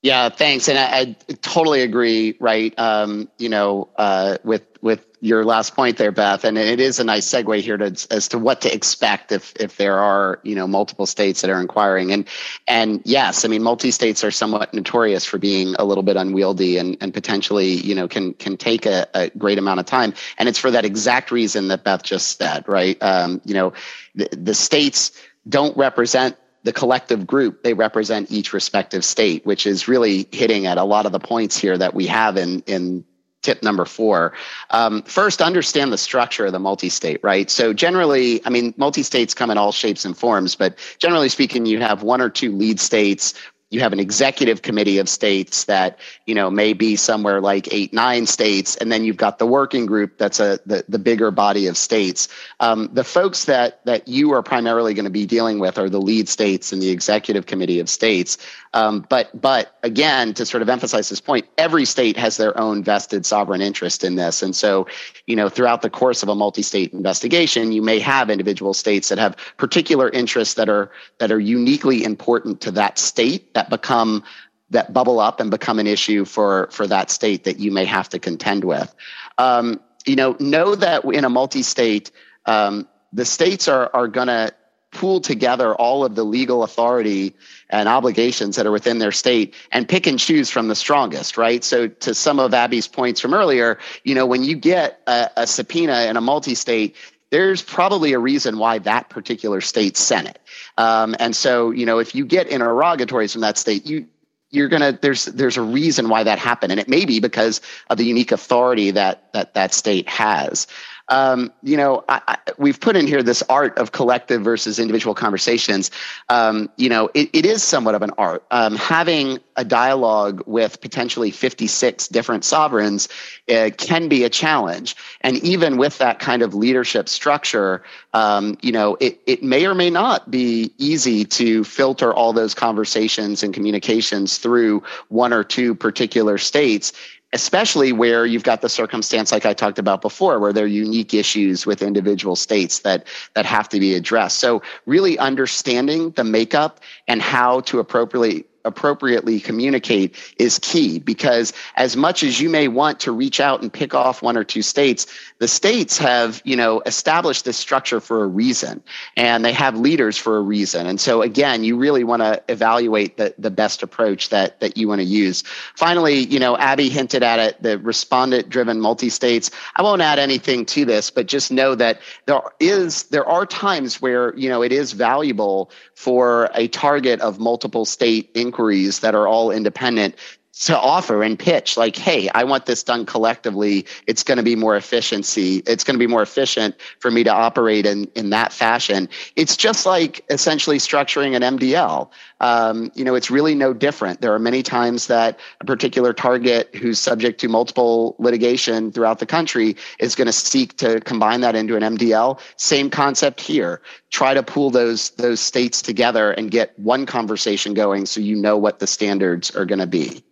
Yeah, thanks, and I, I totally agree. Right, um, you know, uh, with with your last point there, Beth, and it is a nice segue here to as to what to expect if if there are you know multiple states that are inquiring, and and yes, I mean multi states are somewhat notorious for being a little bit unwieldy and and potentially you know can can take a, a great amount of time, and it's for that exact reason that Beth just said, right? Um, you know, the, the states don't represent the collective group, they represent each respective state, which is really hitting at a lot of the points here that we have in, in tip number four. Um, first, understand the structure of the multi state, right? So, generally, I mean, multi states come in all shapes and forms, but generally speaking, you have one or two lead states you have an executive committee of states that you know may be somewhere like eight nine states and then you've got the working group that's a the, the bigger body of states. Um, the folks that that you are primarily going to be dealing with are the lead states and the executive committee of states. Um, but but again to sort of emphasize this point every state has their own vested sovereign interest in this. And so you know throughout the course of a multi-state investigation you may have individual states that have particular interests that are that are uniquely important to that state become that bubble up and become an issue for for that state that you may have to contend with. Um, you know, know that in a multi-state, um, the states are are going to pool together all of the legal authority and obligations that are within their state and pick and choose from the strongest, right? So, to some of Abby's points from earlier, you know, when you get a, a subpoena in a multi state, there's probably a reason why that particular state sent it. Um, and so, you know, if you get interrogatories from that state, you you're gonna there's there's a reason why that happened, and it may be because of the unique authority that that that state has um, you know, I, I, we've put in here this art of collective versus individual conversations. Um, you know, it, it is somewhat of an art. Um, having a dialogue with potentially 56 different sovereigns uh, can be a challenge. And even with that kind of leadership structure, um, you know, it, it may or may not be easy to filter all those conversations and communications through one or two particular states especially where you've got the circumstance like I talked about before, where there are unique issues with individual states that that have to be addressed. So really understanding the makeup and how to appropriately appropriately communicate is key because as much as you may want to reach out and pick off one or two states the states have you know established this structure for a reason and they have leaders for a reason. And so again you really want to evaluate the, the best approach that that you want to use. Finally you know abby hinted at it the respondent driven multi-states. I won't add anything to this but just know that there is there are times where you know it is valuable for a target of multiple state inquiries that are all independent to offer and pitch like hey i want this done collectively. It's going to be more efficiency. It's going to be more efficient for me to operate in in that fashion. It's just like essentially structuring an mdl um, you know it's really no different. There are many times that a particular target who's subject to multiple litigation throughout the country is going to seek to combine that into an mdl same concept here. Try to pool those those states together and get one conversation going so you know what the standards are going to be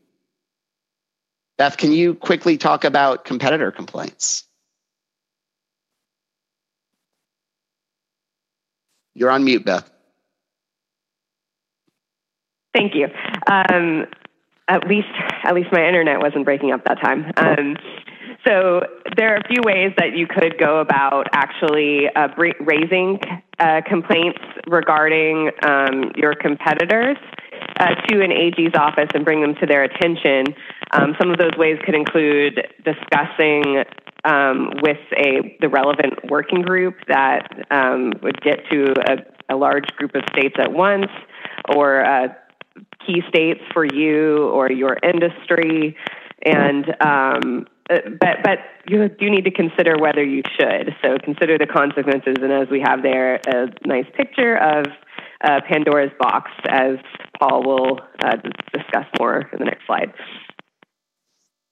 Beth, can you quickly talk about competitor complaints? You're on mute, Beth. Thank you. Um, at least, at least my internet wasn't breaking up that time. Um, so there are a few ways that you could go about actually uh, raising uh, complaints regarding um, your competitors uh, to an AG's office and bring them to their attention. Um, some of those ways could include discussing um, with a the relevant working group that um, would get to a, a, large group of states at once, or uh, key states for you or your industry, and um, uh, but but you do need to consider whether you should. So consider the consequences, and as we have there, a nice picture of uh, Pandora's box, as Paul will uh, discuss more in the next slide.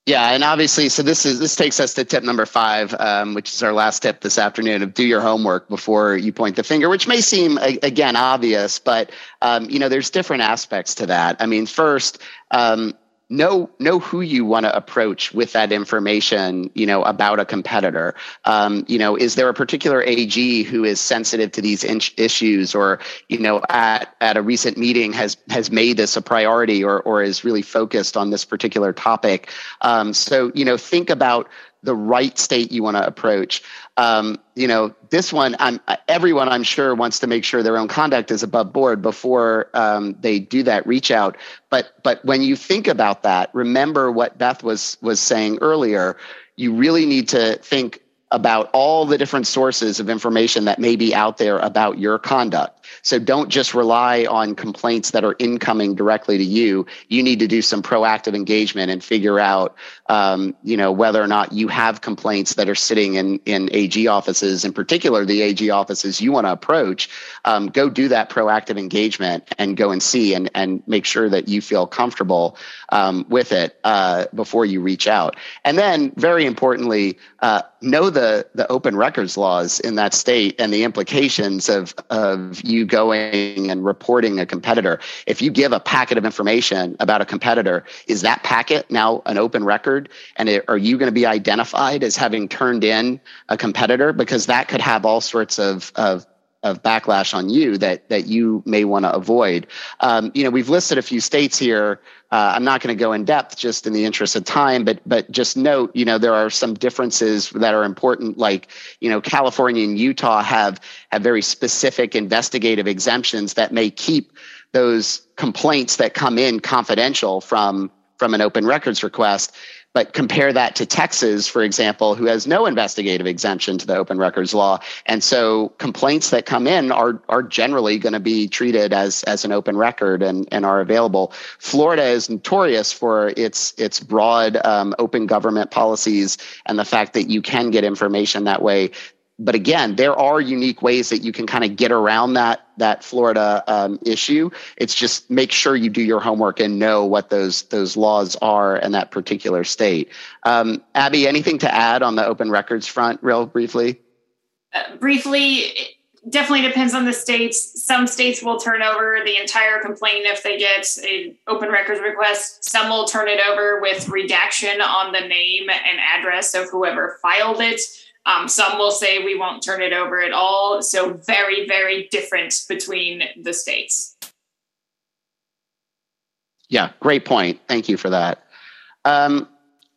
Yeah, and obviously, so this is this takes us to tip number five, um, which is our last tip this afternoon of do your homework before you point the finger, which may seem again obvious, but um, you know there's different aspects to that. I mean, first, um, know know who you want to approach with that information you know about a competitor. Um, you know is there a particular ag who is sensitive to these in- issues or you know at at a recent meeting has has made this a priority or or is really focused on this particular topic? Um, so you know think about the right state you want to approach. Um, you know, this one, I'm, everyone I'm sure wants to make sure their own conduct is above board before um, they do that reach out. But but when you think about that, remember what Beth was was saying earlier. You really need to think about all the different sources of information that may be out there about your conduct. So don't just rely on complaints that are incoming directly to you. You need to do some proactive engagement and figure out, um, you know, whether or not you have complaints that are sitting in in AG offices, in particular the AG offices you want to approach. Um, go do that proactive engagement and go and see and and make sure that you feel comfortable um, with it uh, before you reach out. And then, very importantly, uh, know the the open records laws in that state and the implications of of you going and reporting a competitor. If you give a packet of information about a competitor, is that packet now an open record? And it, are you going to be identified as having turned in a competitor? Because that could have all sorts of, of of backlash on you that that you may want to avoid. Um, you know, we've listed a few states here. Uh, I'm not going to go in depth just in the interest of time, but but just note, you know, there are some differences that are important. Like, you know, California and Utah have have very specific investigative exemptions that may keep those complaints that come in confidential from from an open records request but compare that to Texas, for example, who has no investigative exemption to the open records law. And so complaints that come in are, are generally going to be treated as, as an open record and, and are available. Florida is notorious for its, its broad um, open government policies and the fact that you can get information that way but again, there are unique ways that you can kind of get around that that Florida um, issue. It's just make sure you do your homework and know what those those laws are in that particular state. Um, Abby, anything to add on the open records front, real briefly? Uh, briefly, definitely depends on the states. Some states will turn over the entire complaint if they get an open records request. Some will turn it over with redaction on the name and address of whoever filed it. Um, some will say we won't turn it over at all. So, very, very different between the states. Yeah, great point. Thank you for that. Um,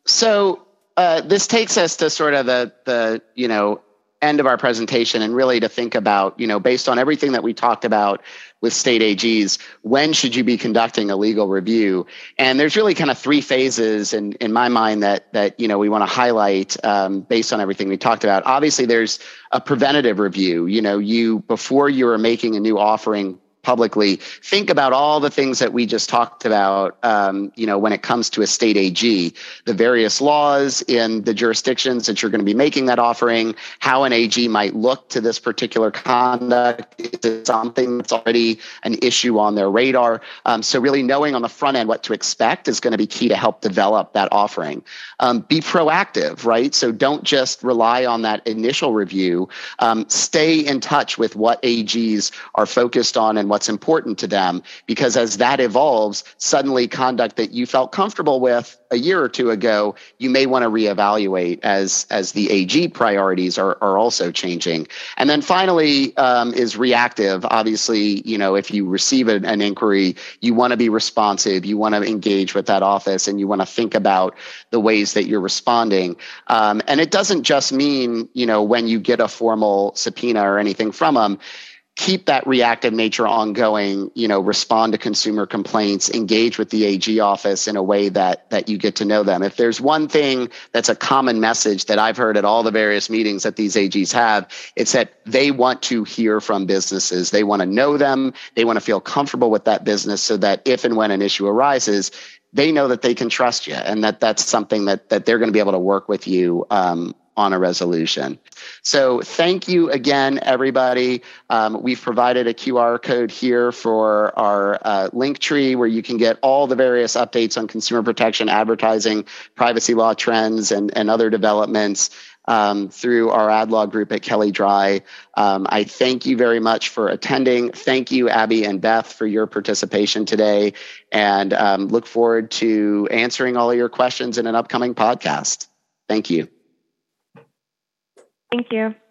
so, uh, this takes us to sort of the, the, you know, end of our presentation and really to think about, you know, based on everything that we talked about with state AGs, when should you be conducting a legal review? And there's really kind of three phases in, in my mind that, that, you know, we want to highlight um, based on everything we talked about. Obviously, there's a preventative review. You know, you, before you are making a new offering publicly think about all the things that we just talked about um, you know when it comes to a state ag the various laws in the jurisdictions that you're going to be making that offering how an ag might look to this particular conduct is it something that's already an issue on their radar? Um, so really knowing on the front end what to expect is going to be key to help develop that offering. Um, be proactive right? So don't just rely on that initial review. Um, stay in touch with what ags are focused on and what's important to them because as that evolves suddenly conduct that you felt comfortable with a year or two ago you may want to reevaluate as as the ag priorities are, are also changing. And then finally um, is reactive. Obviously you know if you receive an, an inquiry you want to be responsive you want to engage with that office and you want to think about the ways that you're responding. Um, and it doesn't just mean you know when you get a formal subpoena or anything from them keep that reactive nature ongoing you know respond to consumer complaints engage with the ag office in a way that that you get to know them. If there's one thing that's a common message that i've heard at all the various meetings that these ags have it's that they want to hear from businesses. They want to know them. They want to feel comfortable with that business so that if and when an issue arises they know that they can trust you and that that's something that that they're going to be able to work with you um, on a resolution. So thank you again, everybody. Um, we've provided a QR code here for our uh, link tree where you can get all the various updates on consumer protection, advertising, privacy law trends, and, and other developments. Um, through our ad law group at Kelley Drye. Um, I thank you very much for attending. Thank you, Abby and Beth, for your participation today, and um, look forward to answering all of your questions in an upcoming podcast. Thank you. Thank you.